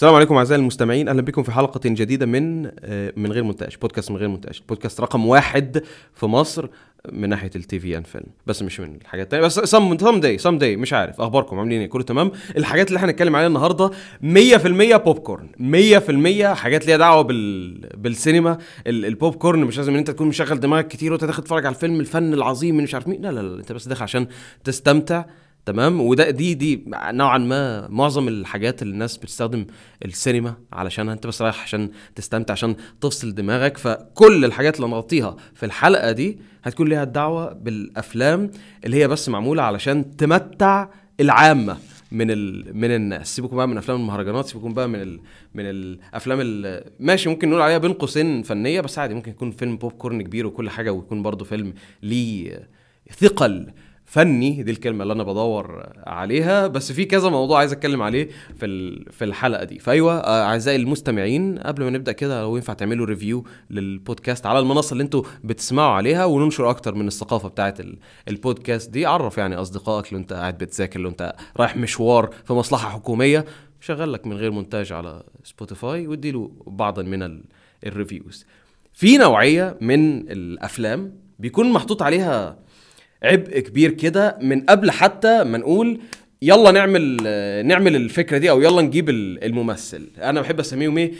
السلام عليكم أعزائي المستمعين. أهلا بكم في حلقة جديدة من آه، من غير مونتاج بودكاست من غير مونتاج بودكاست رقم واحد في مصر من ناحية ال TV and film بس مش من الحاجات التانية. بس some someday someday مش عارف. أخباركم؟ عاملين إيه؟ كله تمام؟ الحاجات اللي إحنا هنتكلم عليها النهارده 100% بوب كورن 100% حاجات ليها دعوة بال بالسينما. ال- البوب كورن مش لازم إن أنت تكون مشغل دماغك كتير وانت داخل تتفرج على الفيلم الفن العظيم مش عارف مين. لا لا لا أنت بس داخل عشان تستمتع تمام؟ وده دي دي نوعا ما معظم الحاجات اللي الناس بتستخدم السينما علشانها انت بس رايح عشان تستمتع عشان تفصل دماغك. فكل الحاجات اللي نغطيها في الحلقة دي هتكون ليها الدعوه بالأفلام اللي هي بس معمولة علشان تمتع العامة من ال... من الناس. سيبكم بقى من أفلام المهرجانات سيبكم بقى من ال... من الأفلام ال... ماشي ممكن نقول عليها بين قوسين فنية بس عادي ممكن يكون فيلم بوب كورن كبير وكل حاجة ويكون برضه فيلم ليه ثقل فني دي الكلمة اللي أنا بدور عليها بس في كذا موضوع عايز أتكلم عليه في في الحلقة دي. فأيوة آه، أعزائي المستمعين قبل ما نبدأ كده لو ينفع تعملوا review للبودكاست على المنصة اللي أنتوا بتسمعوا عليها وننشر أكتر من الثقافة بتاعه ال- البودكاست دي. عرف يعني أصدقائك لو أنت قاعد بتذاكر لو أنت رايح مشوار في مصلحة حكومية شغل لك من غير مونتاج على Spotify واديله بعضا من ال- ال reviews في نوعية من الأفلام بيكون محطوط عليها عبء كبير كده من قبل حتى ما نقول يلا نعمل نعمل الفكرة دي أو يلا نجيب ال- الممثل. أنا بحب اسميهم إيه؟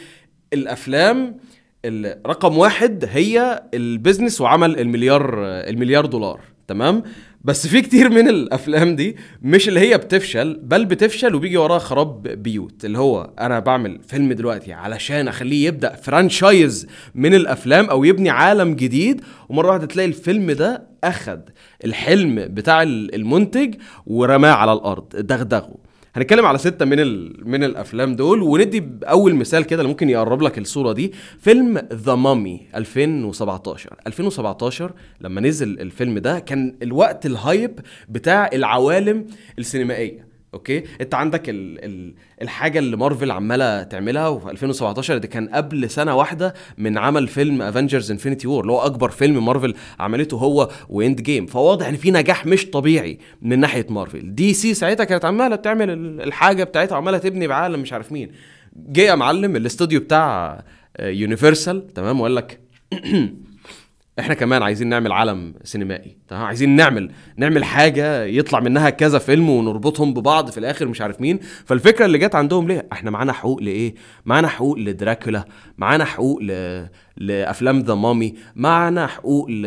الأفلام ال- رقم واحد هي ال business وعمل المليار المليار دولار. تمام؟ بس في كتير من الأفلام دي مش اللي هي بتفشل بل بتفشل وبيجي وراها خراب بيوت اللي هو أنا بعمل فيلم دلوقتي علشان أخليه يبدأ franchise من الأفلام أو يبني عالم جديد ومرة واحدة تلاقي الفيلم ده أخد الحلم بتاع المنتج ورماه على الأرض دغدغه. هنتكلم على ستة من ال... من الأفلام دول وندي اول مثال كده اللي ممكن يقرب لك الصورة دي. فيلم The Mummy 2017 2017 لما نزل الفيلم ده كان الوقت ال hype بتاع العوالم السينمائية. أوكي؟ أنت عندك ال ال الحاجة اللي مارفل عمالة تعملها وفي 2017 ده كان قبل سنة واحدة من عمل فيلم Avengers Infinity War اللي هو أكبر فيلم مارفل عملته هو و Endgame. فواضح إن في نجاح مش طبيعي من ناحية Marvel. DC ساعتها كانت عمالة بتعمل ال- الحاجة بتاعتها عماله تبني بعالم مش عارف مين. جه يا معلم الاستوديو بتاع Universal تمام؟ وقال لك إحنا كمان عايزين نعمل عالم سينمائي. تمام عايزين نعمل نعمل حاجة يطلع منها كذا فيلم ونربطهم ببعض في الآخر مش عارف مين. فالفكرة اللي جت عندهم ليه؟ إحنا معانا حقوق لإيه؟ معانا حقوق لدراكولا معانا حقوق ل... لأفلام The Mummy معانا حقوق ل...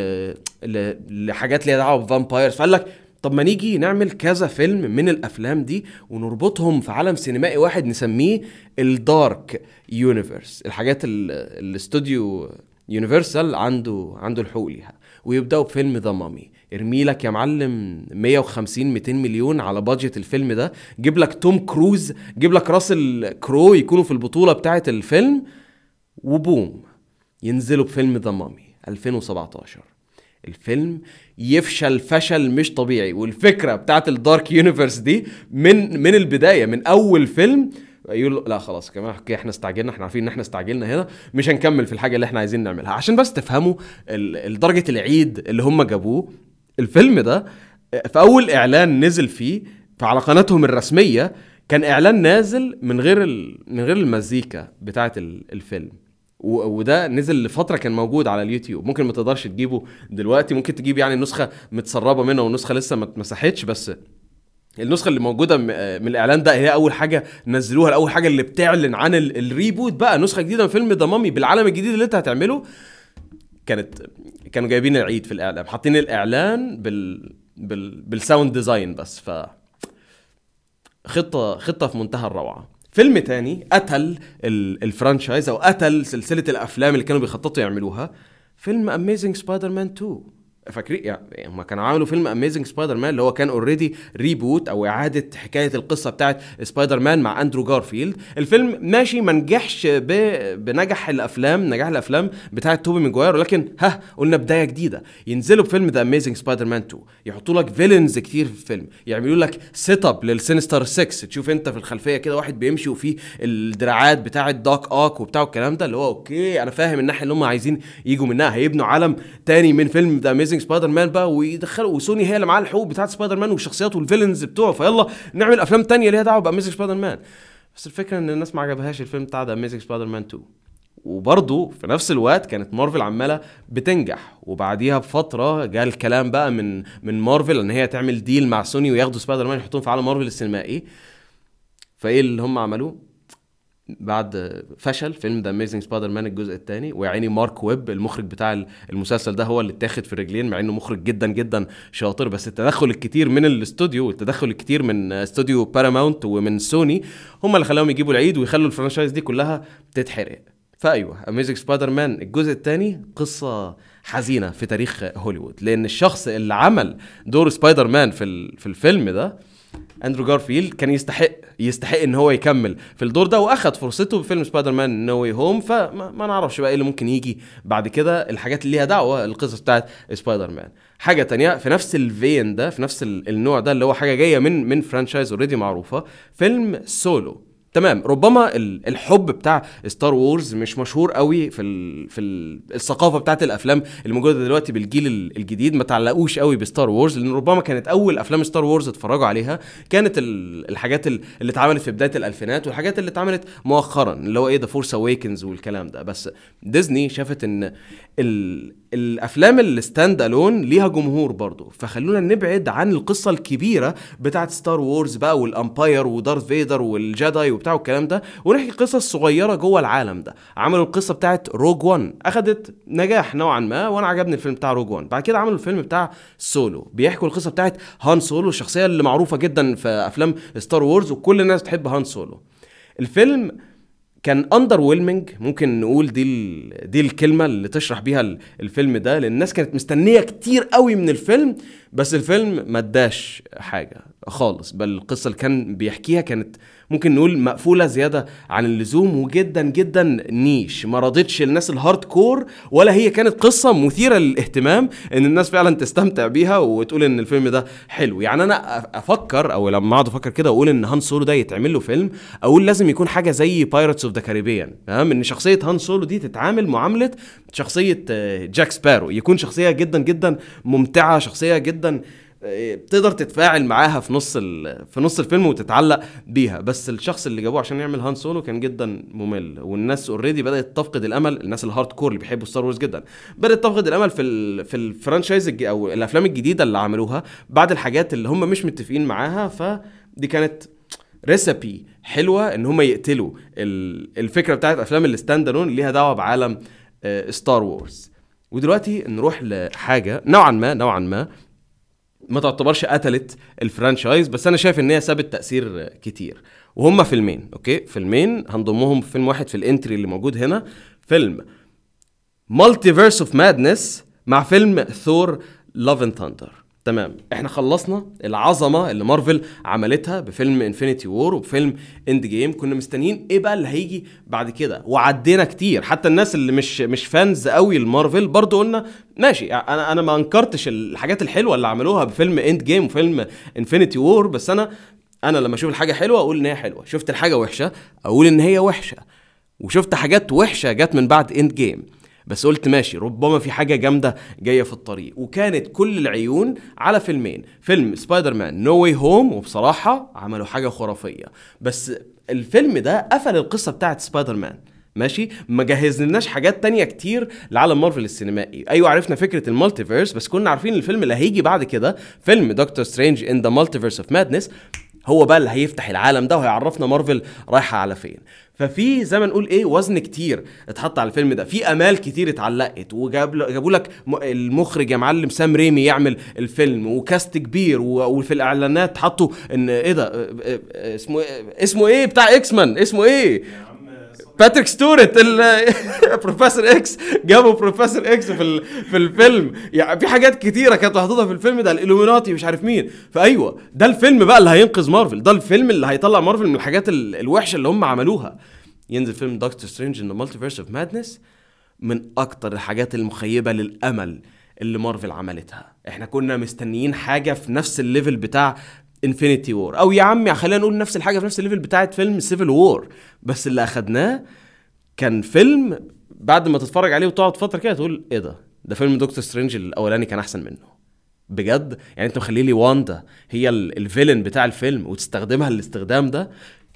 ل... لحاجات ليها دعوة ب vampires. فقال لك طب ما نيجي نعمل كذا فيلم من الأفلام دي ونربطهم في عالم سينمائي واحد نسميه ال Dark Universe الحاجات ال- الاستوديو Universal عنده عنده الحقوق ليها. ويبدأوا بفيلم The Mummy ارمي لك يا معلم 150 200 مليون على budget الفيلم ده. جيب لك توم كروز جيب لك راسل كرو يكونوا في البطولة بتاعه الفيلم. وبوم ينزلوا بفيلم The Mummy 2017 الفيلم يفشل فشل مش طبيعي. والفكرة بتاعت ال Dark Universe دي من من البداية من أول فيلم يقول لا خلاص يا جماعة إحنا استعجلنا إحنا عارفين إن إحنا استعجلنا هنا مش هنكمل في الحاجة اللي إحنا عايزين نعملها عشان بس تفهموا درجة العيد اللي هم جابوه الفيلم ده في أول إعلان نزل فيه فعلى قناتهم الرسمية كان إعلان نازل من غير. من غير المزيكا بتاعه ال- الفيلم وده نزل لفترة كان موجود على اليوتيوب ممكن ما تقدرش تجيبه دلوقتي ممكن تجيب يعني نسخة متسربة منه ونسخة لسه ما اتمسحتش بس النسخة اللي موجودة م- من الإعلان ده هي أول حاجة نزلوها اول حاجة اللي بتعلن عن ال- ال reboot بقى نسخة جديدة من فيلم The Mummy بالعالم الجديد اللي أنت هتعمله. كانت كانوا جايبين العيد في الإعلان حاطين الإعلان بال بال بال sound design بس ف خطه خطة في منتهى الروعة. فيلم تاني قتل ال- ال franchise أو قتل سلسلة الأفلام اللي كانوا بيخططوا يعملوها فيلم Amazing Spider-Man 2 فاكرين؟ يعني هم كانوا عملوا فيلم Amazing Spider-Man اللي هو كان already reboot أو إعادة حكاية القصة بتاعت سبايدر مان مع اندرو جارفيلد الفيلم ماشي ما نجحش ب- بنجح الأفلام نجاح الأفلام بتاعت توبي ماجواير ولكن ها قلنا بداية جديدة. ينزلوا بفيلم The Amazing Spider-Man 2 يحطوا لك villains كتير في الفيلم. يعملوا لك set up لل Sinister 6 تشوف أنت في الخلفية كده واحد بيمشي وفيه الدراعات بتاعة دوك اوك وبتاع الكلام ده اللي هو okay أنا فاهم الناحية اللي هم عايزين يجوا منها. هيبنوا عالم تاني من فيلم The Spider-Man بقى ويدخلوا وسوني هي اللي معاها الحقوق بتاعه سبايدر مان والشخصيات وال villains بتوعه. فيلا نعمل أفلام تانية ليها دعوة ب Amazing Spider-Man بس الفكرة إن الناس ما عجبهاش الفيلم بتاع The Amazing Spider-Man 2 وبرضه في نفس الوقت كانت مارفل عمالة بتنجح. وبعديها بفترة جاء الكلام بقى من من مارفل إن هي تعمل deal مع سوني وياخدوا سبايدر مان يحطوهم في عالم مارفل السينمائي. فإيه اللي هم عملوه؟ بعد فشل فيلم The Amazing Spider-Man الجزء الثاني. ويعني مارك ويب المخرج بتاع المسلسل ده هو اللي اتاخد في الرجلين مع انه مخرج جدا جدا شاطر. بس التدخل الكتير من الاستوديو والتدخل الكتير من استوديو باراماونت ومن سوني هم اللي خلاهم يجيبوا العيد ويخلوا ال franchise دي كلها تتحرق. فأيوه Amazing Spider-Man الجزء الثاني قصة حزينة في تاريخ هوليوود. لأن الشخص اللي عمل دور سبايدر مان في في الفيلم ده أندرو جارفيلد كان يستحق يستحق إن هو يكمل في الدور ده وأخد فرصته في فيلم Spider-Man No Way Home فما ما نعرفش بقى إيه اللي ممكن يجي بعد كده الحاجات اللي ليها دعوة القصص بتاعت سبايدر مان حاجة تانية في نفس ال vein ده في نفس النوع ده اللي هو حاجة جاية من من franchise already معروفة فيلم سولو تمام ربما الحب بتاع ستار وورز مش مشهور قوي في ال في ال الثقافة بتاعت الأفلام اللي موجودة دلوقتي بالجيل الجديد ما تعلقوش قوي بستار وورز لأن ربما كانت أول أفلام ستار وورز اتفرجوا عليها كانت الحاجات اللي اتعملت في بداية الألفينات والحاجات اللي اتعملت مؤخرا اللي هو إيه The Force Awakens والكلام ده. بس ديزني شافت إن الأفلام ال stand alone ليها جمهور برضه. فخلونا نبعد عن القصة الكبيرة بتاعت ستار وورز بقى وال Empire ودارث فيدر وال Jedi وبتاع والكلام ده ونحكي قصص صغيره جوه العالم ده. عملوا القصة بتاعت Rogue 1 اخذت نجاح نوعا ما وأنا عجبني الفيلم بتاع Rogue 1 بعد كده عملوا الفيلم بتاع سولو بيحكوا القصة بتاعت هان سولو الشخصية اللي معروفة جدا في أفلام ستار وورز وكل الناس بتحب هان سولو الفيلم كان underwhelming ممكن نقول دي دي الكلمة اللي تشرح بيها الفيلم ده لأن الناس كانت مستنية كتير قوي من الفيلم بس الفيلم ما اداش حاجة. خالص. بل القصة اللي كان بيحكيها كانت ممكن نقول مقفولة زيادة عن اللزوم وجدا جدا niche. ما رضتش الناس ال hardcore ولا هي كانت قصة مثيرة للاهتمام إن الناس فعلا تستمتع بيها وتقول إن الفيلم ده حلو. يعني أنا أفكر أو لما أقعد أفكر كده أقول إن هان سولو ده يتعمل له فيلم أقول لازم يكون حاجة زي Pirates of the Caribbean تمام؟ إن شخصية هان سولو دي تتعامل معاملة شخصية جاك سبارو. يكون شخصية جدا جدا ممتعة شخصية جدا تقدر تتفاعل معاها في نص في نص الفيلم وتتعلق بيها. بس الشخص اللي جابوه عشان يعمل هان سولو كان جدا ممل. والناس already بدأت تفقد الأمل. الناس ال hardcore اللي بيحبوا ستار وورز جدا بدأت تفقد الأمل في ال في ال franchise أو الأفلام الجديدة اللي عملوها بعد الحاجات اللي هم مش متفقين معاها. فدي كانت recipe حلوة إن هم يقتلوا الفكرة بتاعت أفلام ال stand اللي ليها دعوة بعالم ستار وورز ودلوقتي نروح لحاجة نوعا ما نوعا ما ما تعتبرش قتلت ال franchise بس أنا شايف إن هي سابت تأثير كتير. وهم فيلمين okay؟ فيلمين هنضمهم في فيلم واحد في ال entry اللي موجود هنا. فيلم Multiverse of Madness مع فيلم Thor Love and Thunder تمام. إحنا خلصنا العظمة اللي مارفل عملتها بفيلم Infinity War وبفيلم Endgame. كنا مستنيين إيه بقى اللي هيجي بعد كده. وعدينا كتير. حتى الناس اللي مش مش fans قوي لمارفل برضو قلنا ماشي. أنا أنا ما انكرتش الحاجات الحلوة اللي عملوها بفيلم Endgame وفيلم Infinity War. بس أنا أنا لما أشوف الحاجة حلوة أقول ان هي حلوة. شفت الحاجة وحشة أقول ان هي وحشة. وشفت حاجات وحشة جت من بعد Endgame. بس قلت ماشي ربما في حاجة جامدة جاية في الطريق. وكانت كل العيون على فيلمين فيلم Spider-Man No Way Home وبصراحة عملوا حاجة خرافية. بس الفيلم ده قفل القصة بتاعت سبايدر مان ماشي؟ ما جهزناش حاجات تانية كتير لعالم مارفل السينمائي. أيوه عرفنا فكرة ال multiverse بس كنا عارفين الفيلم اللي هيجي بعد كده فيلم Doctor Strange in the Multiverse of Madness هو بقى اللي هيفتح العالم ده وهيعرفنا مارفل رايحة على فين. ففي زي ما نقول إيه وزن كتير اتحط على الفيلم ده. في آمال كتير اتعلقت وجاب جابوا لك المخرج يا معلم سام ريمي يعمل الفيلم و cast كبير وفي الإعلانات حطوا إن إيه ده اسمه إيه اسمه إيه بتاع إكس مان اسمه إيه؟ باتريك ستورت بروفيسور إكس جابوا بروفيسور إكس في في الفيلم. يعني في حاجات كتيرة كانت محطوطة في الفيلم ده الإلوميناتي مش عارف مين. فأيوة ده الفيلم بقى اللي هينقذ مارفل. ده الفيلم اللي هيطلع مارفل من الحاجات الوحشة اللي هم عملوها. ينزل فيلم Doctor Strange in Multiverse of Madness من أكتر الحاجات المخيبة للأمل اللي مارفل عملتها. إحنا كنا مستنيين حاجة في نفس ال level بتاع Infinity War أو يا عمي خلينا نقول نفس الحاجة في نفس ال level بتاعت فيلم Civil War بس اللي أخدناه كان فيلم بعد ما تتفرج عليه وتقعد فترة كده تقول إيه ده؟ ده فيلم دكتور سترينج الأولاني كان أحسن منه. بجد؟ يعني أنت مخلي لي واندا هي ال villain بتاع الفيلم وتستخدمها الاستخدام ده.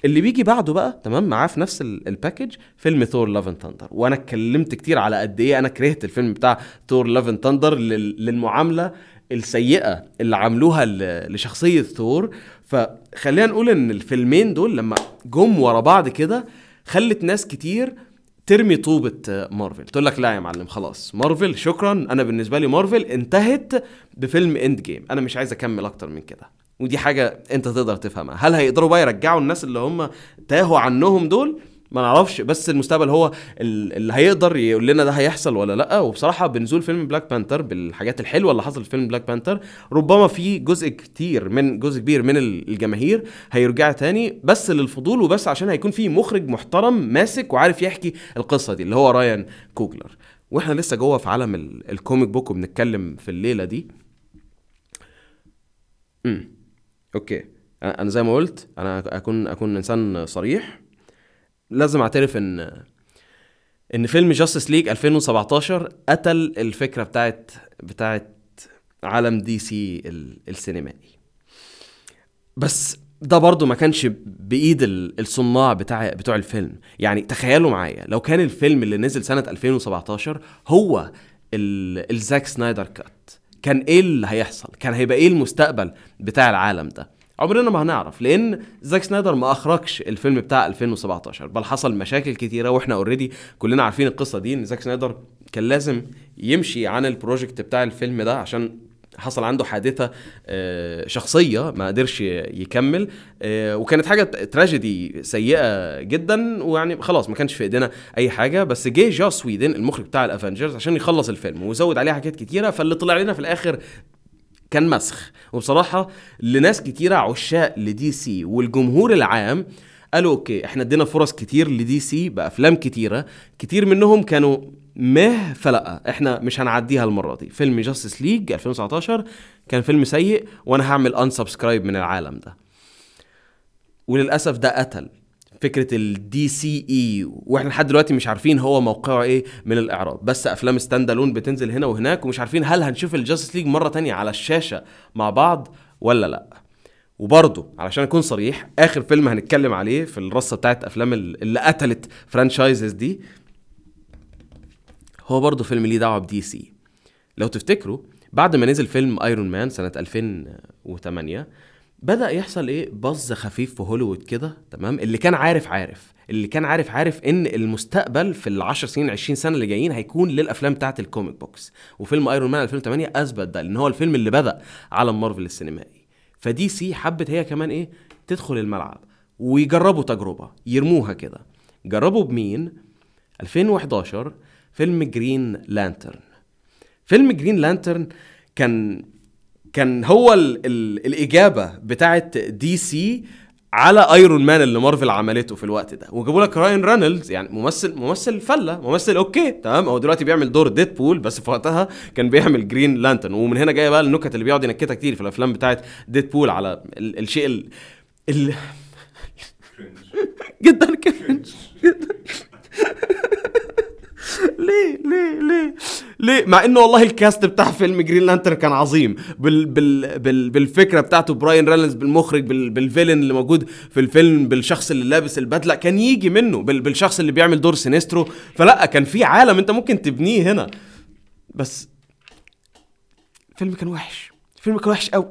اللي بيجي بعده بقى تمام؟ معاه في نفس ال- ال package فيلم ثور Love and Thunder وأنا اتكلمت كتير على قد إيه أنا كرهت الفيلم بتاع ثور Love and Thunder للمعاملة السيئة اللي عملوها لشخصية ثور. فخلينا نقول إن الفيلمين دول لما جم ورا بعض كده خلت ناس كتير ترمي طوبة مارفل. تقول لك لا يا معلم خلاص. مارفل شكرا. أنا بالنسبة لي مارفل انتهت بفيلم Endgame. أنا مش عايز أكمل أكتر من كده. ودي حاجة أنت تقدر تفهمها. هل هيقدروا بقى يرجعوا الناس اللي هم تاهوا عنهم دول؟ ما نعرفش بس المستقبل هو ال- اللي هيقدر يقول لنا ده هيحصل ولا لأ. وبصراحة بنزول فيلم Black Panther بالحاجات الحلوة اللي حصلت في فيلم Black Panther ربما في جزء كتير من جزء كبير من ال- الجماهير هيرجع تاني بس للفضول وبس عشان هيكون في مخرج محترم ماسك وعارف يحكي القصة دي اللي هو رايان كوجلر وإحنا لسه جوه في عالم ال- ال comic book وبنتكلم في الليلة دي. امم okay. أنا زي ما قلت أنا أكون أكون إنسان صريح. لازم اعترف ان ان فيلم Justice League 2017 قتل الفكرة بتاعت بتاعت عالم DC ال- السينمائي. بس ده برضو ما كانش بإيد ال- الصناع بتاع بتوع الفيلم. يعني تخيلوا معايا لو كان الفيلم اللي نزل سنة 2017 هو ال- ال Zack Snyder cut كان إيه اللي هيحصل؟ كان هيبقى إيه المستقبل بتاع العالم ده؟ عمرنا ما هنعرف لأن زاك سنايدر ما أخرجش الفيلم بتاع 2017 بل حصل مشاكل كتيرة وإحنا already كلنا عارفين القصة دي إن زاك سنايدر كان لازم يمشي عن ال project بتاع الفيلم ده عشان حصل عنده حادثة آه، شخصية ما قدرش يكمل آه، وكانت حاجة تراجيدي سيئة جدا ويعني خلاص ما كانش في إيدينا أي حاجة بس جه جاس ويدن المخرج بتاع ال Avengers عشان يخلص الفيلم وزود عليه حاجات كتيرة فاللي طلع لنا في الآخر كان مسخ. وبصراحة لناس كتيرة عشاق ل DC والجمهور العام قالوا okay إحنا ادينا فرص كتير ل DC بأفلام كتيرة. كتير منهم كانوا meh فلا إحنا مش هنعديها المرة دي. فيلم Justice League 2019 كان فيلم سيء وأنا هعمل unsubscribe من العالم ده. وللأسف ده قتل. فكرة ال DCE وإحنا لحد دلوقتي مش عارفين هو موقعه إيه من الإعراب. بس أفلام standalone بتنزل هنا وهناك ومش عارفين هل هنشوف ال Justice League مرة تانية على الشاشة مع بعض ولا لأ. وبرضه علشان أكون صريح آخر فيلم هنتكلم عليه في الرصة بتاعت أفلام ال- اللي قتلت franchises دي هو برضه فيلم ليه دعوة ب DC لو تفتكروا بعد ما نزل فيلم Iron Man سنة 2008 بدأ يحصل إيه؟ buzz خفيف في هوليوود كده تمام؟ اللي كان عارف عارف اللي كان عارف عارف إن المستقبل في العشر سنين 20 سنة اللي جايين هيكون للأفلام بتاعت ال comic books وفيلم Iron Man 2008 أثبت ده لأن هو الفيلم اللي بدأ عالم مارفل السينمائي. ف DC حبت هي كمان إيه؟ تدخل الملعب ويجربوا تجربة يرموها كده. جربوا بمين؟ 2011 فيلم Green Lantern فيلم Green Lantern كان كان هو ال ال الإجابة بتاعت DC على Iron Man اللي مارفل عملته في الوقت ده. وجابوا لك راين رينولدز يعني ممثل ممثل فلة ممثل okay تمام؟ هو دلوقتي بيعمل دور ديدبول بس في وقتها كان بيعمل Green Lantern ومن هنا جاية بقى النكت اللي بيقعد ينكتها كتير في الأفلام بتاعت ديدبول على ال الشيء ال ال جدا cringe جدا ليه؟ ليه؟ ليه؟ ليه؟ مع إنه والله ال cast بتاع فيلم Green Lantern كان عظيم. بال بال بال بالفكرة بتاعته براين رينولدز بالمخرج بال بال villain اللي موجود في الفيلم بالشخص اللي لابس البدلة كان يجي منه. بال بالشخص اللي بيعمل دور سينسترو. فلا كان في عالم انت ممكن تبنيه هنا. بس الفيلم كان وحش. الفيلم كان وحش قوي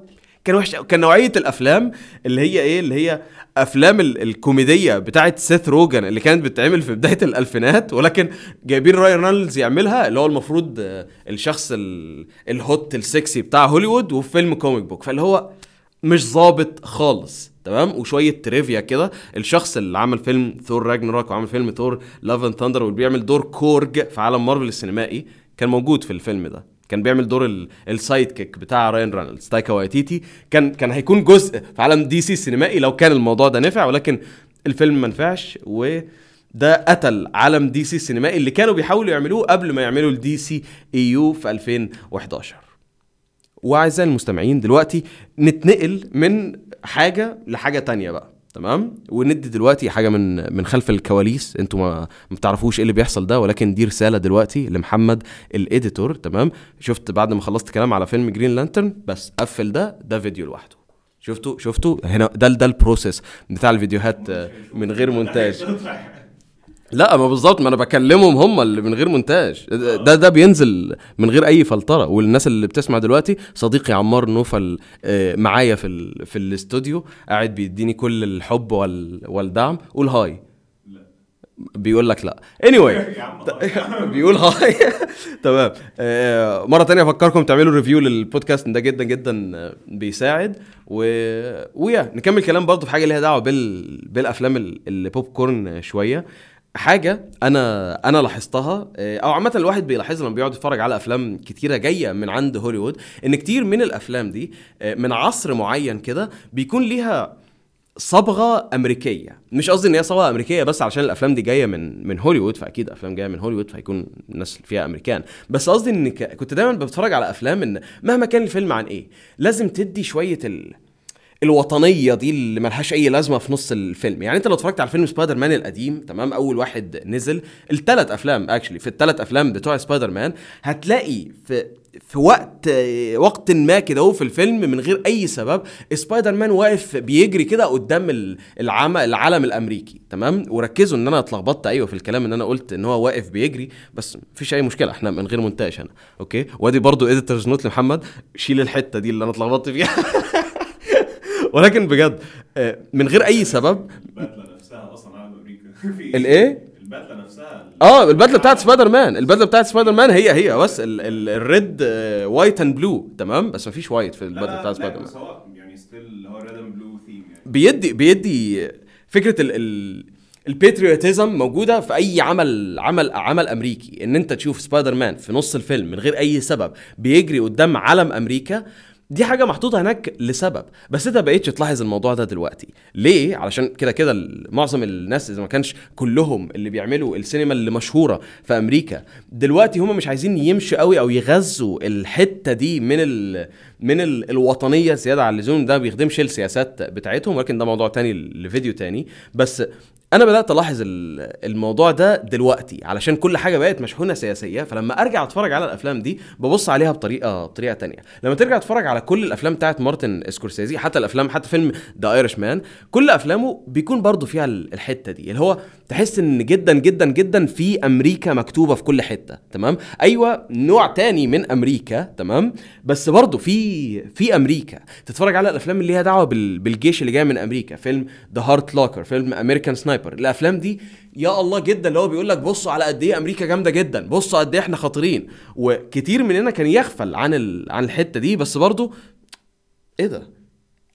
كان وحش كان نوعية الأفلام اللي هي إيه؟ اللي هي افلام ال- الكوميدية بتاعت سيث روجن اللي كانت بتتعمل في بداية الألفينات ولكن جايبين راين رينولدز يعملها اللي هو المفروض آه، الشخص ال- ال hot ال sexy بتاع هوليوود وفي فيلم comic book. فاللي هو مش ظابط خالص تمام؟ وشوية trivia كده. الشخص اللي عمل فيلم ثور Ragnarok وعمل فيلم ثور Love and Thunder واللي بيعمل دور كورج في عالم مارفل السينمائي كان موجود في الفيلم ده. كان بيعمل دور ال- ال sidekick بتاع راين رينولدز تايكا وايتيتي. كان كان هيكون جزء في عالم DC السينمائي لو كان الموضوع ده نفع ولكن الفيلم ما نفعش وده قتل عالم DC السينمائي اللي كانوا بيحاولوا يعملوه قبل ما يعملوا ال DCEU في 2011 وأعزائي المستمعين دلوقتي نتنقل من حاجة لحاجة تانية بقى. تمام؟ وندي دلوقتي حاجة من من خلف الكواليس. أنتوا ما بتعرفوش إيه اللي بيحصل ده ولكن دي رسالة دلوقتي لمحمد ال editor تمام؟ شفت بعد ما خلصت كلام على فيلم Green Lantern بس قفل ده ده فيديو لوحده. شفتوا؟ شفتوا؟ هنا ده ده ال process بتاع الفيديوهات آه، من غير مونتاج. لا ما بالظبط ما أنا بكلمهم هم اللي من غير مونتاج. ده ده بينزل من غير أي فلترة. والناس اللي بتسمع دلوقتي صديقي عمار نوفل آه، معايا في ال... في الاستوديو قاعد بيديني كل الحب وال... والدعم. قول hi. بيقول لك لا. Anyway. بيقول hi. تمام. آه، مرة تانية أفكركم تعملوا review للبودكاست ده جدا جدا آه، بيساعد. و... ويا نكمل كلام برضه في حاجة ليها دعوة بال... بالأفلام ال- اللي بوب كورن شوية. حاجة أنا أنا لاحظتها آه، أو عامة الواحد بيلاحظها لما بيقعد يتفرج على أفلام كتيرة جاية من عند هوليوود إن كتير من الأفلام دي آه، من عصر معين كده بيكون ليها صبغة أمريكية مش قصدي إن هي صبغة أمريكية بس علشان الأفلام دي جاية من من هوليوود فأكيد أفلام جاية من هوليوود فهيكون الناس فيها أمريكان بس قصدي إن. كنت دايما بتفرج على أفلام إن مهما كان الفيلم عن إيه لازم تدي شوية ال... الوطنية دي اللي ملهاش أي لازمة في نص الفيلم. يعني أنت لو اتفرجت على فيلم سبايدر مان القديم تمام أول واحد نزل الثلاث أفلام actually في الثلاث أفلام بتوع سبايدر مان هتلاقي في في وقت وقت ما كده في الفيلم من غير أي سبب سبايدر مان واقف بيجري كده قدام ال- العم العلم الأمريكي تمام؟ وركزوا إن أنا اتلخبطت. أيوه في الكلام إن أنا قلت إن هو واقف بيجري بس مفيش أي مشكلة إحنا من غير مونتاج هنا okay؟ وأدي برضو editor's note لمحمد شيل الحتة دي اللي أنا اتلخبطت فيها. ولكن بجد آه، من غير أي سبب. البدلة نفسها أصلا على أمريكا. الايه البدلة نفسها. آه البدلة بتاعت سبايدر مان البدلة بتاعت سبايدر مان هي هي بس ال- ال- ال red white and blue تمام؟ بس مفيش white في البدلة بتاعت سبايدر مان يعني still هو red and blue theme يعني. بيدي بيدي فكرة ال ال ال patriotism موجودة في أي عمل عمل عمل أمريكي. إن أنت تشوف سبايدر مان في نص الفيلم من غير أي سبب بيجري قدام علم أمريكا دي حاجة محطوطة هناك لسبب بس انت بقيتش تلاحظ الموضوع ده دلوقتي. ليه؟ علشان كده كده معظم الناس إذا ما كانش كلهم اللي بيعملوا السينما اللي مشهورة في أمريكا دلوقتي هم مش عايزين يمشوا قوي أو يغذوا الحتة دي من ال من ال الوطنية. زيادة عن اللزوم ده بيخدمش السياسات بتاعتهم ولكن ده موضوع تاني لفيديو تاني. بس أنا بدأت ألاحظ ال- الموضوع ده دلوقتي علشان كل حاجة بقت مشحونة سياسية فلما أرجع أتفرج على الأفلام دي ببص عليها بطريقة بطريقة تانية. لما ترجع تتفرج على كل الأفلام بتاعت مارتن سكورسيزي حتى الأفلام حتى فيلم The Irishman كل أفلامه بيكون برضو فيها ال- الحتة دي. اللي هو تحس إن جدا جدا جدا في أمريكا مكتوبة في كل حتة تمام؟ أيوه نوع تاني من أمريكا تمام؟ بس برضو في في أمريكا. تتفرج على الأفلام اللي ليها دعوة بال- بالجيش اللي جاي من أمريكا. فيلم The Hurt Locker فيلم امريكان الأفلام دي يا الله جدا اللي هو بيقول لك بصوا على قد إيه أمريكا جامدة جدا. بصوا قد إيه إحنا خطيرين. وكتير مننا كان يغفل عن ال... عن الحتة دي بس برضو إيه ده؟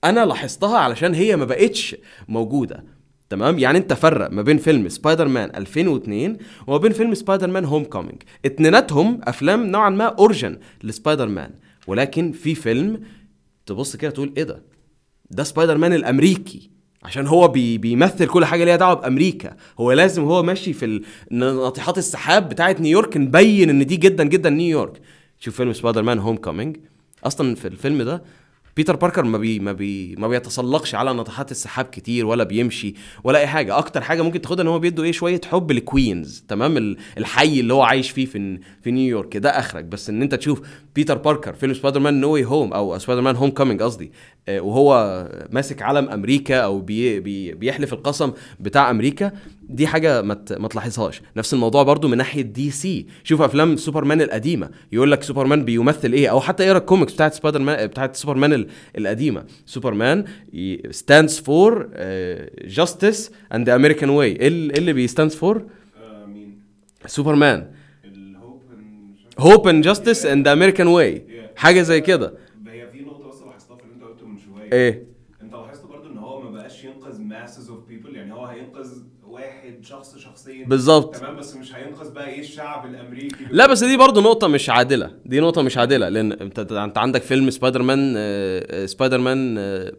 أنا لاحظتها علشان هي ما بقتش موجودة. تمام؟ يعني أنت فرق ما بين فيلم سبايدر مان 2002 وما بين فيلم سبايدر مان Homecoming اتنيناتهم أفلام نوعا ما origin لسبايدر مان ولكن في فيلم تبص كده تقول إيه ده؟ ده سبايدر مان الأمريكي. عشان هو بي بيمثل كل حاجة ليها دعوة بأمريكا. هو لازم هو ماشي في ناطحات السحاب بتاعه نيويورك نبين إن دي جدا جدا نيويورك شوف فيلم سبايدر مان Homecoming أصلا في الفيلم ده بيتر باركر ما بي ما بي ما بيتسلقش على ناطحات السحاب كتير ولا بيمشي ولا أي حاجة. أكتر حاجة ممكن تاخدها إن هو بيدوا إيه شوية حب لكوينز تمام؟ ال- الحي اللي هو عايش فيه في في نيويورك ده أخرك. بس إن أنت تشوف بيتر باركر فيلم سبايدر مان No Way Home أو سبايدر مان Homecoming قصدي وهو ماسك علم أمريكا أو بي بي بيحلف القسم بتاع أمريكا دي حاجة ما ما تلاحظهاش. نفس الموضوع برضو من ناحية دي سي. شوف أفلام سوبرمان القديمة يقول لك سوبرمان بيمثل إيه؟ أو حتى اقرا الكوميكس بتاعت سبايدر مان بتاعت سوبرمان ال- القديمة. سوبرمان stands for justice and American way إيه ال- إيه اللي بي stands for آه مين؟ سوبرمان. hope and justice and American way حاجة زي كده هي في نقطه بس لاحظتها في اللي انت قلته من شوية إيه؟ أنت لاحظت برضو إن هو ما بقاش ينقذ masses of people يعني هو هينقذ واحد شخص شخصيا. بالظبط. تمام بس مش هينقذ بقى إيه الشعب الأمريكي. لا بس دي برضه نقطة مش عادلة، دي نقطة مش عادلة لأن أنت أنت عندك فيلم سبايدر مان آه، سبايدر مان آه،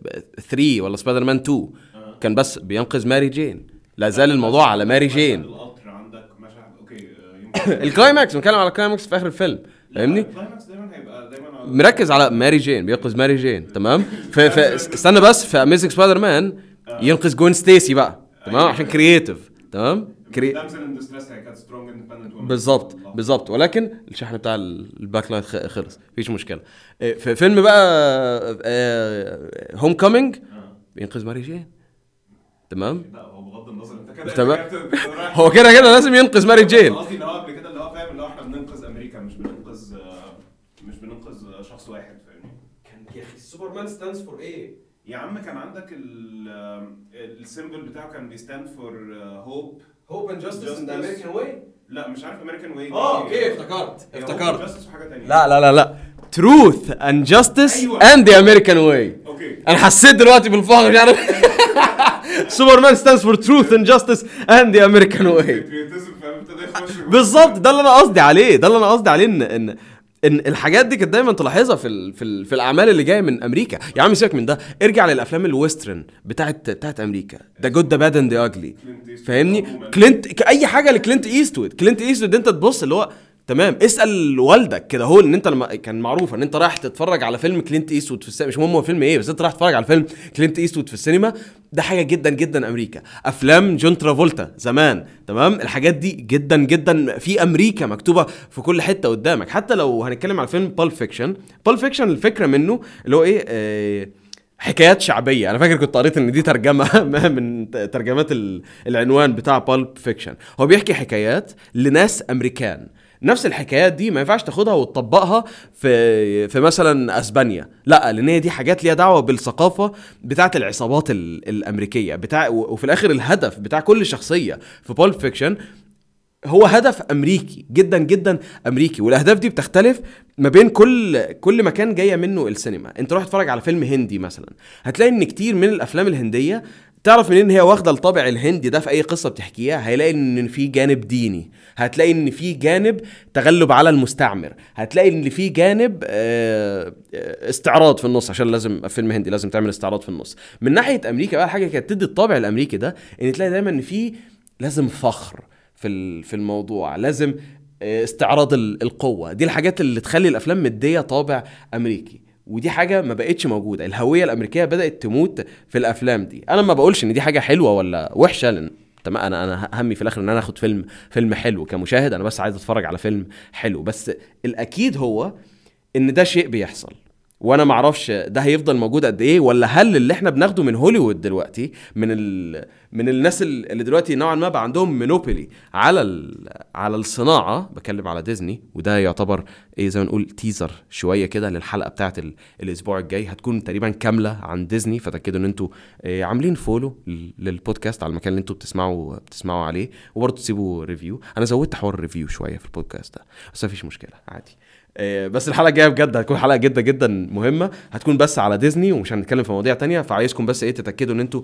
3 ولا سبايدر مان 2 آه. كان بس بينقذ ماري جين، لا زال الموضوع على ماري جين. القطر عندك مشهد okay آه، ال climax بنتكلم على ال climax في آخر الفيلم، فاهمني؟ ال climax دايما هيبقى دايما على- مركز على ماري جين بينقذ ماري جين تمام؟ في في استنى بس في Amazing سبايدر مان ينقذ جوين ستيسي بقى تمام؟ عشان creative تمام؟ crea... بالظبط بالظبط ولكن الشحن بتاع ال- ال backlight خلص مفيش مشكلة. إيه، في فيلم بقى Homecoming بينقذ ماري جين تمام؟ هو بغض النظر انت كده هو كده كده لازم ينقذ ماري جين قصدي ان هو قبل كده اللي هو فاهم اللي هو إحنا بننقذ أمريكا مش بننقذ آه، مش بننقذ آه، شخص واحد فاهمني يا سوبرمان stands for إيه يا عم كان عندك ال symbol بتاعه كان بي stand for hope hope and justice in the American واي لا مش عارف American way آه okay افتكرت افتكرت. justice وحاجة ثانية لا لا لا لا. truth and justice. and the American way okay أنا حسيت دلوقتي بالفخر مش عارف سوبرمان stands for truth and justice and the American way بالظبط ده اللي أنا قصدي عليه ده اللي أنا قصدي عليه إن إن إن الحاجات دي كانت دايما تلاحظها في ال في, ال في الأعمال اللي جاية من أمريكا. يا عم سيبك من ده ارجع للأفلام ال western بتاعت بتاعت أمريكا. The Good the Bad and the Ugly فاهمني. كلينت أي حاجة لكلينت ايستوود كلينت ايستوود أنت تبص اللي هو تمام. اسأل والدك كده هو ان انت لما كان معروف ان انت رايح تتفرج على فيلم كلينت إيستوود في السينما. مش مهم هو فيلم إيه بس انت رايح تتفرج على فيلم كلينت إيستوود في السينما. ده حاجة جدا جدا أمريكا. أفلام جون ترافولتا زمان تمام؟ الحاجات دي جدا جدا في أمريكا مكتوبة في كل حتة قدامك. حتى لو هنتكلم على فيلم Pulp Fiction Pulp Fiction الفكرة منه اللي هو إيه آه حكايات شعبية. أنا فاكر كنت قريت إن دي ترجمة من ترجمات ال- العنوان بتاع Pulp Fiction هو بيحكي حكايات لناس أمريكان. نفس الحكايات دي ما ينفعش تاخدها وتطبقها في في مثلا أسبانيا. لا لأن هي دي حاجات ليها دعوة بالثقافة بتاعه العصابات ال- الأمريكية. بتاع وفي الآخر الهدف بتاع كل شخصية في Pulp Fiction هو هدف أمريكي جدا جدا أمريكي. والأهداف دي بتختلف ما بين كل كل مكان جاية منه السينما. أنت روح تتفرج على فيلم هندي مثلا هتلاقي إن كتير من الأفلام الهندية تعرف منين هي واخدة الطابع الهندي ده في أي قصة بتحكيها؟ هيلاقي إن في جانب ديني. هتلاقي إن في جانب تغلب على المستعمر. هتلاقي إن في جانب آه، آه، استعراض في النص عشان لازم فيلم هندي لازم تعمل استعراض في النص. من ناحية أمريكا بقى حاجة كانت تدي الطابع الأمريكي ده إن تلاقي دايما إن في لازم فخر في في الموضوع. لازم آه، استعراض ال- القوة. دي الحاجات اللي تخلي الأفلام مدية طابع أمريكي. ودي حاجة ما بقتش موجودة. الهوية الأمريكية بدأت تموت في الأفلام دي. أنا ما بقولش إن دي حاجة حلوة ولا وحشة لأن تمام أنا أنا همي في الآخر إن أنا آخد فيلم فيلم حلو كمشاهد. أنا بس عايز أتفرج على فيلم حلو. بس الأكيد هو إن ده شيء بيحصل. وأنا ما أعرفش ده هيفضل موجود قد إيه ولا هل اللي إحنا بناخده من هوليوود دلوقتي من ال... من الناس ال- اللي دلوقتي نوعا ما بقى عندهم monopoly على ال... على الصناعة بكلم على ديزني وده يعتبر إيه زي ما نقول teaser شوية كده للحلقة بتاعت ال... الأسبوع الجاي هتكون تقريبا كاملة عن ديزني فتأكدوا إن أنتوا آه، عاملين follow لل- للبودكاست على المكان اللي أنتوا بتسمعوا بتسمعوا عليه وبرضه تسيبوا review أنا زودت حوار ال review شوية في البودكاست ده بس مفيش مشكلة عادي. بس الحلقة الجاية بجد هتكون حلقة جدا جدا مهمة. هتكون بس على ديزني ومش هنتكلم في مواضيع تانية. فعايزكم بس إيه تتأكدوا ان أنتوا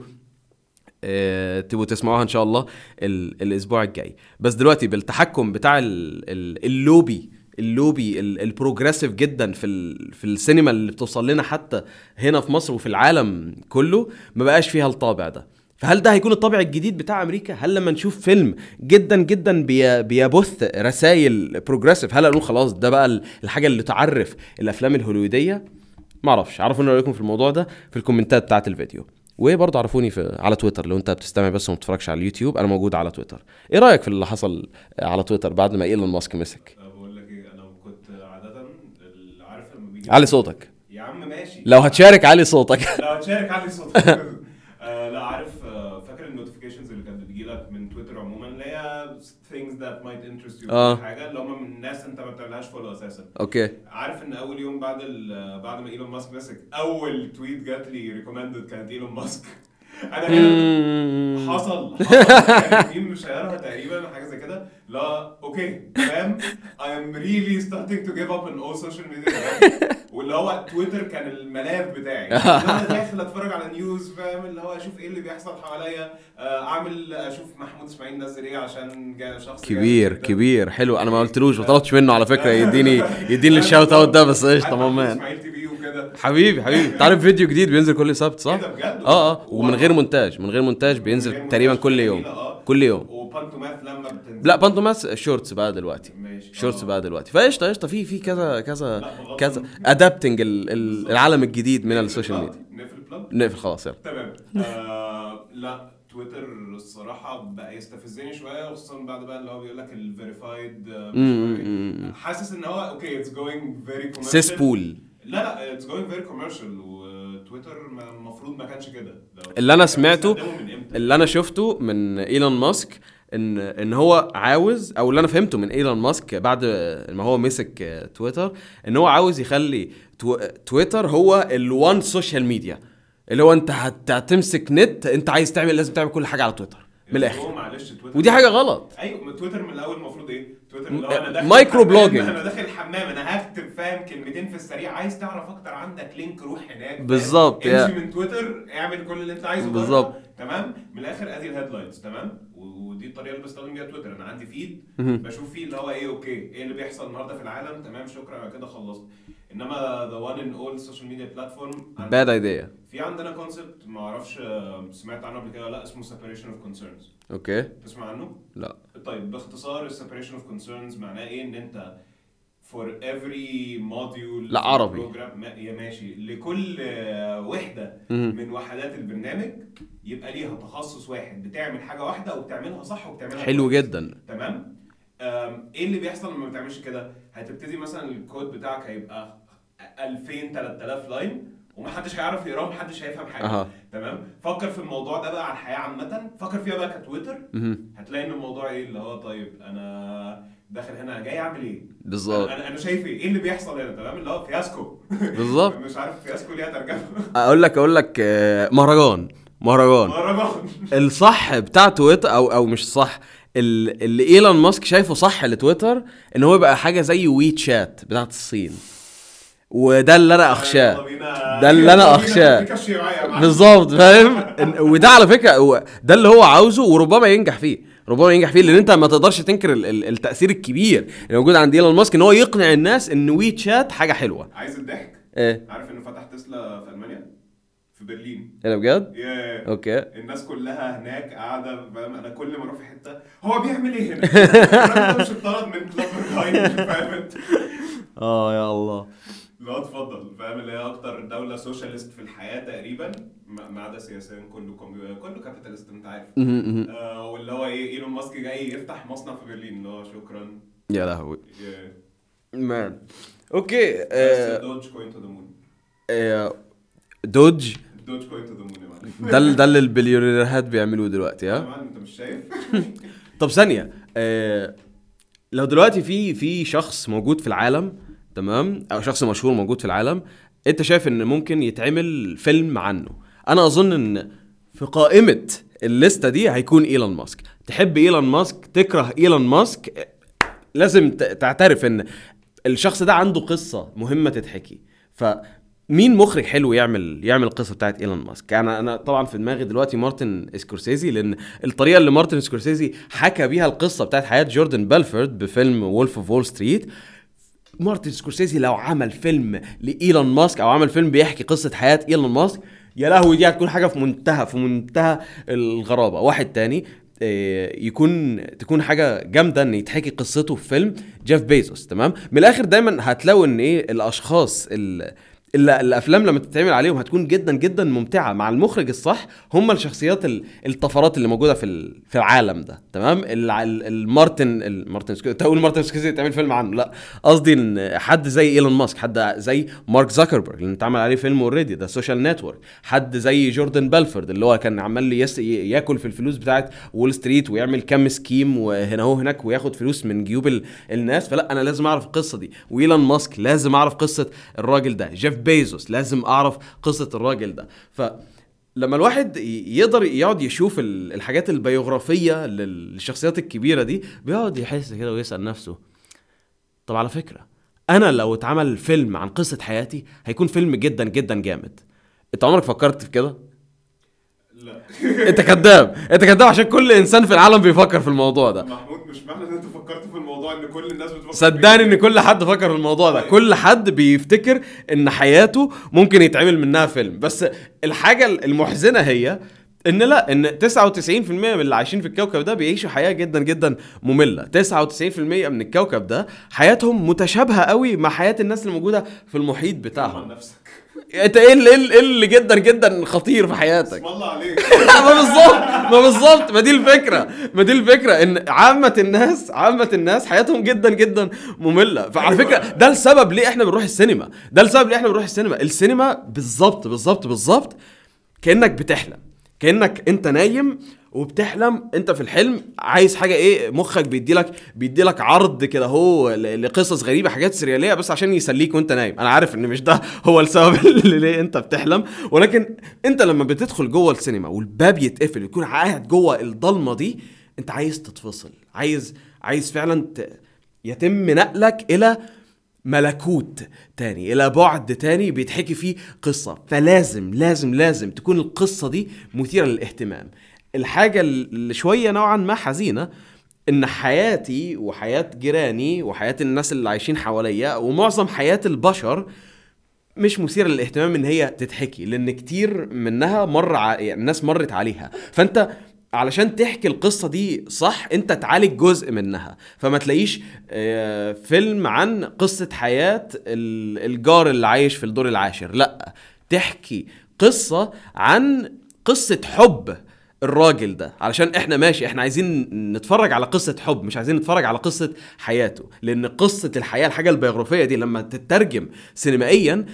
آه، تبقوا تسمعوها إن شاء الله ال- الأسبوع الجاي. بس دلوقتي بالتحكم بتاع ال- ال- اللوبي اللوبي ال- ال progressive جدا في ال- في السينما اللي بتوصل لنا حتى هنا في مصر وفي العالم كله ما بقاش فيها الطابع ده. فهل ده هيكون الطابع الجديد بتاع أمريكا؟ هل لما نشوف فيلم جدا جدا بي- بيبث رسائل progressive هل نقول خلاص ده بقى ال- الحاجة اللي تعرف الأفلام الهوليودية؟ ما أعرفش. عرفونا رأيكم في الموضوع ده في ال commentات بتاعت الفيديو. وبرضه عرفوني في على تويتر لو انت بتستمع بس وما بتتفرجش على اليوتيوب أنا موجود على تويتر. إيه رأيك في اللي حصل على تويتر بعد ما إيلون ماسك مسك؟ بقول لك إيه أنا كنت عادة عارف لما بيجي علي صوتك. يا عم ماشي. لو هتشارك علي صوتك. لو هتشارك علي صوتك. آه لا عارف ال notifications اللي كانت بتجي لك من تويتر عموما اللي هي things that might interest you آه. حاجة اللي هم من الناس انت ما بتعملهاش follow أساسا. okay. عارف إن أول يوم بعد بعد ما إيلون ماسك مسك أول tweet جات لي recommended كانت إيلون ماسك. أنا هنا. حصل حصل. يعني مين مشيرها تقريبا حاجة زي كده لا okay فاهم؟ I am really starting to give up on all social media. واللي هو تويتر كان الملاذ بتاعي. أنا داخل أتفرج على news فاهم؟ اللي هو أشوف إيه اللي بيحصل حواليا آه، أعمل أشوف محمود إسماعيل نزل إيه عشان شخص كبير. كبير حلو. أنا ما قلتلوش ما طلبتش منه على فكرة يديني يديني ال shout out ده بس قشطة man اسماعيل TV وكده حبيبي حبيبي. انت عارف فيديو جديد بينزل كل سبت صح؟ إيه ده بجد؟ آه آه. ومن غير مونتاج من غير مونتاج بينزل تقريبا كل يوم آه. كل يوم. وبانتوماث لما بتنزل. لا بانتوماس shorts بقى دلوقتي. ماشي. shorts آه. بقى دلوقتي. فقشطة قشطة. في في كذا كذا كذا. adapting العالم الجديد من ال social media. نقفل نقفل خلاص يلا. تمام. آه لا تويتر الصراحة بقى يستفزني شوية خصوصا بعد بقى اللي هو بيقول لك ال verified. حاسس إن هو okay it's going very cesspool. لا لا it's going very commercial وتويتر المفروض ما كانش كده. ده اللي أنا سمعته- اللي أنا شفته من إيلون ماسك ان إن هو عاوز أو اللي أنا فهمته من إيلون ماسك بعد ما هو مسك تويتر إن هو عاوز يخلي تو- تويتر هو ال one social media اللي هو أنت هت- هتمسك نت أنت عايز تعمل لازم تعمل كل حاجة على تويتر من هو الآخر. معلش تويتر ودي حاجة غلط. أيوه تويتر من الأول المفروض إيه؟ تويتر أنا micro blogging. أنا داخل الحمام أنا هكتب فاهم كلمتين في السريع عايز تعرف أكتر عندك link روح هناك؟ بالظبط،. امشي من تويتر اعمل كل اللي أنت عايزه بالظبط. تمام من الآخر ادي ال headlines تمام ودي الطريقة اللي بستخدم بيها تويتر أنا عندي feed. بشوف فيه اللي هو إيه okay إيه اللي بيحصل النهارده في العالم تمام شكرا أنا كده خلصت إنما the one in all social media platform bad idea في عندنا concept ما أعرفش آه، سمعت عنه قبل كده ولا لأ اسمه separation of concerns. okay. تسمع عنه؟ لا. طيب باختصار ال separation of concerns معناه إيه؟ إن أنت for every module لا، عربي. ال program ما يا ماشي لكل آه، وحدة. من وحدات البرنامج يبقى ليها تخصص واحد. بتعمل حاجة واحدة وبتعملها صح وبتعملها حلو كويس. جدا. تمام؟ إيه اللي بيحصل لما ما بتعملش كده؟ هتبتدي مثلا الكود بتاعك هيبقى 2000 3000 line ومحدش هيعرف يقراه ومحدش هيفهم حاجة. أها. تمام؟ فكر في الموضوع ده بقى على الحياة عامة. فكر فيها بقى كتويتر. هتلاقي إن الموضوع إيه؟ اللي هو طيب أنا داخل هنا جاي أعمل إيه؟ بالظبط. أنا أنا شايف إيه؟ إيه اللي بيحصل هنا؟ تمام؟ اللي هو fiasco. بالظبط. مش عارف fiasco ليها ترجمة. أقول لك أقول لك آه، مهرجان. مهرجان. مهرجان. الصح بتاع تويتر أو أو مش صح ال- اللي إيلون ماسك شايفه صح لتويتر إن هو يبقى حاجة زي WeChat بتاعت الصين. وده اللي أنا أخشاه. بينا- ده اللي يا معلم. بالظبط فاهم؟ وده على فكرة هو ده اللي هو عاوزه وربما ينجح فيه. ربما ينجح فيه لأن أنت ما تقدرش تنكر ال- ال- التأثير الكبير اللي موجود عند ايلون ماسك إن هو يقنع الناس إن WeChat حاجة حلوة. عايز الضحك؟ إيه؟ عارف إنه فتح تسلا في ألمانيا؟ في برلين. إيه ده بجد؟ ياه okay. الناس كلها هناك قاعدة فاهم؟ أنا كل ما أروح في حتة هو بيعمل إيه هنا؟ مش اتطرد من club فاهم؟ آه يا الله. لا اتفضل. فاهم اللي هي أكتر دولة socialist في الحياة تقريبا؟ ما عدا سياسيا كله كومبي... كله capitalist أنت عارف. آه واللي هو إيه إيلون ماسك جاي يفتح مصنع في برلين اللي هو شكرا. يا لهوي. man okay Dogecoin to the moon Doge Dogecoin to the moon ده ده اللي البليونيرات بيعملوه دلوقتي ها؟ أنت مش شايف؟ طب ثانية آه، لو دلوقتي في في شخص موجود في العالم تمام؟ أو شخص مشهور موجود في العالم. أنت شايف إن ممكن يتعمل فيلم عنه. أنا أظن إن في قائمة الليستة دي هيكون إيلون ماسك. تحب إيلون ماسك؟ تكره إيلون ماسك؟ لازم تعترف إن الشخص ده عنده قصة مهمة تتحكي. فمين مخرج حلو يعمل يعمل القصة بتاعت إيلون ماسك؟ أنا أنا طبعا في دماغي دلوقتي مارتن سكورسيزي لأن الطريقة اللي مارتن سكورسيزي حكى بيها القصة بتاعت حياة جوردن بيلفورد بفيلم Wolf of Wall Street مارتن سكورسيزي لو عمل فيلم لإيلون ماسك أو عمل فيلم بيحكي قصة حياة إيلون ماسك يا لهوي دي هتكون حاجة في منتهى في منتهى الغرابة. واحد تاني آه، يكون تكون حاجة جامدة إن يتحكي قصته في فيلم جيف بيزوس تمام؟ من الآخر دايما هتلاقوا إن إيه الأشخاص ال- اللي الأفلام لما تتعمل عليهم هتكون جدا جدا ممتعة. مع المخرج الصح هم الشخصيات ال- الطفرات اللي موجودة في في العالم ده. تمام؟ المارتن المارتن سكو- تقول مارتن سكوسيزي تعمل فيلم عنه؟ لا. قصدي إن حد زي إيلون ماسك حد زي مارك زكربرج اللي اتعمل عليه فيلم already The Social Network حد زي جوردن بيلفورد اللي هو كان عمال يس ي- ياكل في الفلوس بتاعت وول ستريت ويعمل كام scheme وهنا هو هناك وياخد فلوس من جيوب ال- الناس. فلا أنا لازم أعرف القصة دي. وإيلون ماسك لازم أعرف قصة الراجل ده. جيف بيزوس لازم أعرف قصة الراجل ده. ف لما الواحد يقدر يقعد يشوف ال- الحاجات البيوغرافية لل- للشخصيات الكبيرة دي بيقعد يحس كده ويسأل نفسه طب على فكرة أنا لو اتعمل فيلم عن قصة حياتي هيكون فيلم جدا جدا جامد. أنت عمرك فكرت في كده؟ لا. أنت كذاب أنت كذاب عشان كل إنسان في العالم بيفكر في الموضوع ده. مش معنى إن انت فكرت في الموضوع إن كل الناس بتفكر صدقني. إن كل حد فكر في الموضوع ده. كل حد بيفتكر إن حياته ممكن يتعمل منها فيلم. بس الحاجة المحزنة هي إن لا إن 99% من اللي عايشين في الكوكب ده بيعيشوا حياة جدا جدا مملة. 99% من الكوكب ده حياتهم متشابهة قوي مع حياة الناس اللي موجوده في المحيط بتاعهم. انت إيه اللي, إيه اللي جدا جدا خطير في حياتك؟ الله عليك. ما بالظبط ما بالظبط. ما دي الفكرة ما دي الفكرة. إن عامة الناس عامة الناس حياتهم جدا جدا مملة. فعلى أيوة. فكرة ده السبب ليه إحنا بنروح السينما. ده السبب ليه إحنا بنروح السينما. السينما بالظبط بالظبط بالظبط كأنك بتحلم. كأنك أنت نايم وبتحلم انت في الحلم عايز حاجة إيه مخك بيديلك بيديلك عرض كده هو لقصص غريبة حاجات سريالية بس عشان يسليك وانت نايم. أنا عارف إن مش ده هو السبب اللي ليه انت بتحلم. ولكن انت لما بتدخل جوه السينما والباب يتقفل يكون قاعد جوه الضلمة دي انت عايز تتفصل. عايز عايز فعلا ت... يتم نقلك إلى ملكوت تاني إلى بعد تاني بيتحكي فيه قصة. فلازم لازم لازم تكون القصة دي مثيرة للاهتمام. الحاجة اللي شوية نوعا ما حزينة إن حياتي وحياة جيراني وحياة الناس اللي عايشين حواليا ومعظم حياة البشر مش مثيرة للاهتمام إن هي تتحكي لأن كتير منها مر ع... يعني الناس مرت عليها. فأنت علشان تحكي القصة دي صح أنت تعالج جزء منها. فما تلاقيش آه، فيلم عن قصة حياة ال- الجار اللي عايش في الدور العاشر لأ تحكي قصة عن قصة حب. الراجل ده علشان إحنا ماشي إحنا عايزين نتفرج على قصة حب مش عايزين نتفرج على قصة حياته. لأن قصة الحياة الحاجة البيوغرافية دي لما تترجم سينمائيا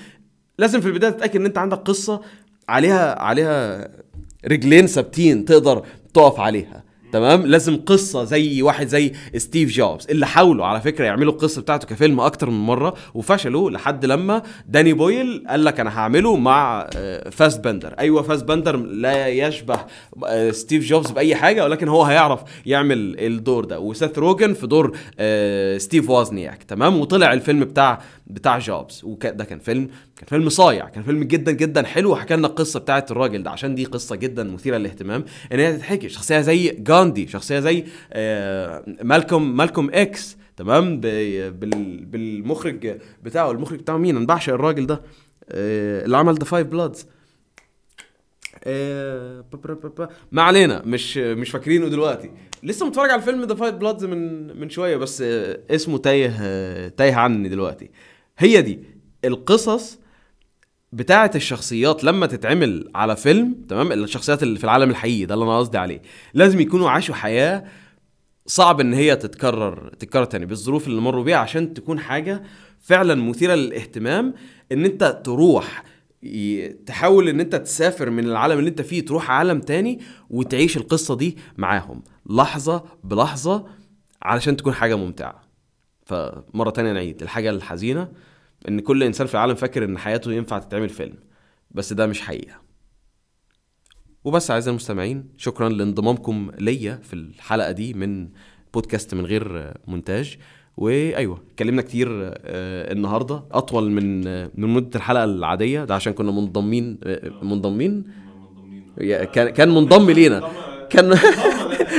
لازم في البداية تتأكد إن أنت عندك قصة عليها عليها رجلين ثابتين تقدر تقف عليها. تمام؟ لازم قصة زي واحد زي ستيف جوبز اللي حاولوا على فكرة يعملوا القصة بتاعته كفيلم أكتر من مرة وفشلوا لحد لما داني بويل قال لك أنا هعمله مع آه، فاسبندر. أيوة فاسبندر لا يشبه آه، ستيف جوبز بأي حاجة ولكن هو هيعرف يعمل الدور ده. وسيث روجن في دور آه، ستيف وازنياك تمام؟ وطلع الفيلم بتاع بتاع جوبز. وده كان فيلم كان فيلم صايع كان فيلم جدا جدا حلو. وحكى لنا القصة بتاعت الراجل ده. عشان دي قصة جدا مثيرة للاهتمام. إن هي تتحكي. شخصية زي جاندي شخصية زي آه، مالكوم مالكوم إكس. تمام؟ بالمخرج بتاعه. المخرج بتاعه مين؟ أنا بعشق الراجل ده. آه، اللي عمل Da 5 Bloods. ما علينا. مش مش فاكرينه دلوقتي. لسه متفرج على الفيلم Da 5 Bloods من من شوية بس آه، اسمه تايه تايه عني دلوقتي. هي دي. القصص بتاعه الشخصيات لما تتعمل على فيلم تمام؟ الشخصيات اللي في العالم الحقيقي ده اللي أنا قصدي عليه. لازم يكونوا عاشوا حياة صعب إن هي تتكرر تتكرر تاني بالظروف اللي مروا بيها عشان تكون حاجة فعلا مثيرة للاهتمام إن أنت تروح تحاول إن أنت تسافر من العالم اللي أنت فيه تروح عالم تاني وتعيش القصة دي معاهم. لحظة بلحظة علشان تكون حاجة ممتعة. فمرة تانية نعيد. الحاجة الحزينة إن كل إنسان في العالم فاكر إن حياته ينفع تتعمل فيلم بس ده مش حقيقة. وبس أعزائي المستمعين شكرا لانضمامكم ليا في الحلقة دي من بودكاست من غير مونتاج. وأيوة اتكلمنا كتير آه، النهارده أطول من آه، من مدة الحلقة العادية. ده عشان كنا منضمين آه، منضمين؟ كان كان منضم لينا. كان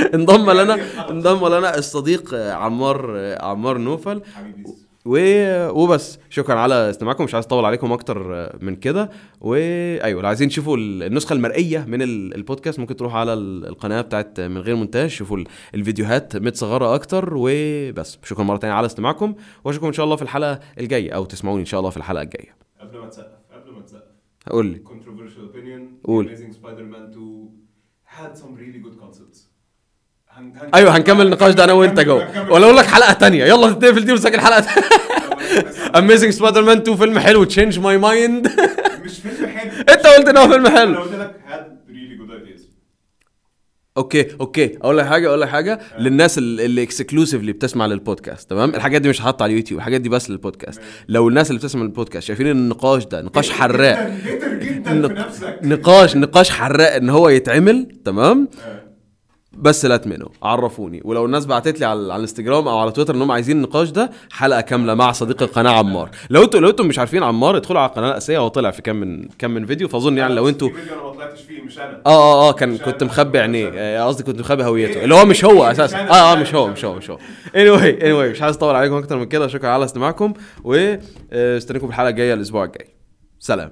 انضم لنا انضم لنا الصديق آه، عمار آه، عمار نوفل. و... وبس. شكرا على استماعكم. مش عايز أطول عليكم أكتر آه، من كده. وايوه لو عايزين تشوفوا ال- النسخة المرئية من ال- البودكاست ممكن تروحوا على ال- القناة بتاعت من غير مونتاج شوفوا ال- الفيديوهات متصغرة أكتر. وبس. شكرا مرة تانية على استماعكم. وأشوفكم إن شاء الله في الحلقة الجاية أو تسمعوني إن شاء الله في الحلقة الجاية. قبل ما تسقف قبل ما تسقف. هقول لي. Controversial opinion. قول. Amazing Spider-Man 2 had some really good concepts. هن... أيوه هنكمل النقاش ده أنا وأنت جوه ولا أقول لك حلقة تانية. يلا تقفل دي ونسجل حلقة Amazing Spider-Man 2 فيلم حلو. Change my mind مش فيلم حلو. أنت قلت إن هو فيلم أنا حلو. قلت لك had really good ideas. okay okay. أقول لك حاجة أقول لك حاجة للناس ال- اللي exclusively بتسمع للبودكاست تمام؟ الحاجات دي مش هتحط على اليوتيوب الحاجات دي بس للبودكاست. لو الناس اللي بتسمع البودكاست شايفين إن النقاش ده نقاش حراق. جدا في نفسك. نقاش نقاش حراق إن هو يتعمل تمام؟ آه. بس لا تمنوا عرفوني ولو الناس بعتت لي على, على الانستجرام أو على تويتر انهم عايزين النقاش ده حلقة كاملة مع صديق القناة عمار لو أنتوا لو أنتوا مش عارفين عمار ادخلوا على القناة الأساسية هو طلع في كام من كام من فيديو فأظن يعني لو أنتوا أنا ما طلعتش فيه مش أنا آه آه آه كان كنت. مخبي عينيه. آه، قصدي كنت مخبي هويته إيه؟ اللي هو مش هو أساسا. آه آه مش هو مش مش هو. مش هو anyway anyway مش عايز أطول عليكم أكتر من كده شكرا على استماعكم واستنيكم في الحلقة الجاية الأسبوع الجاي سلام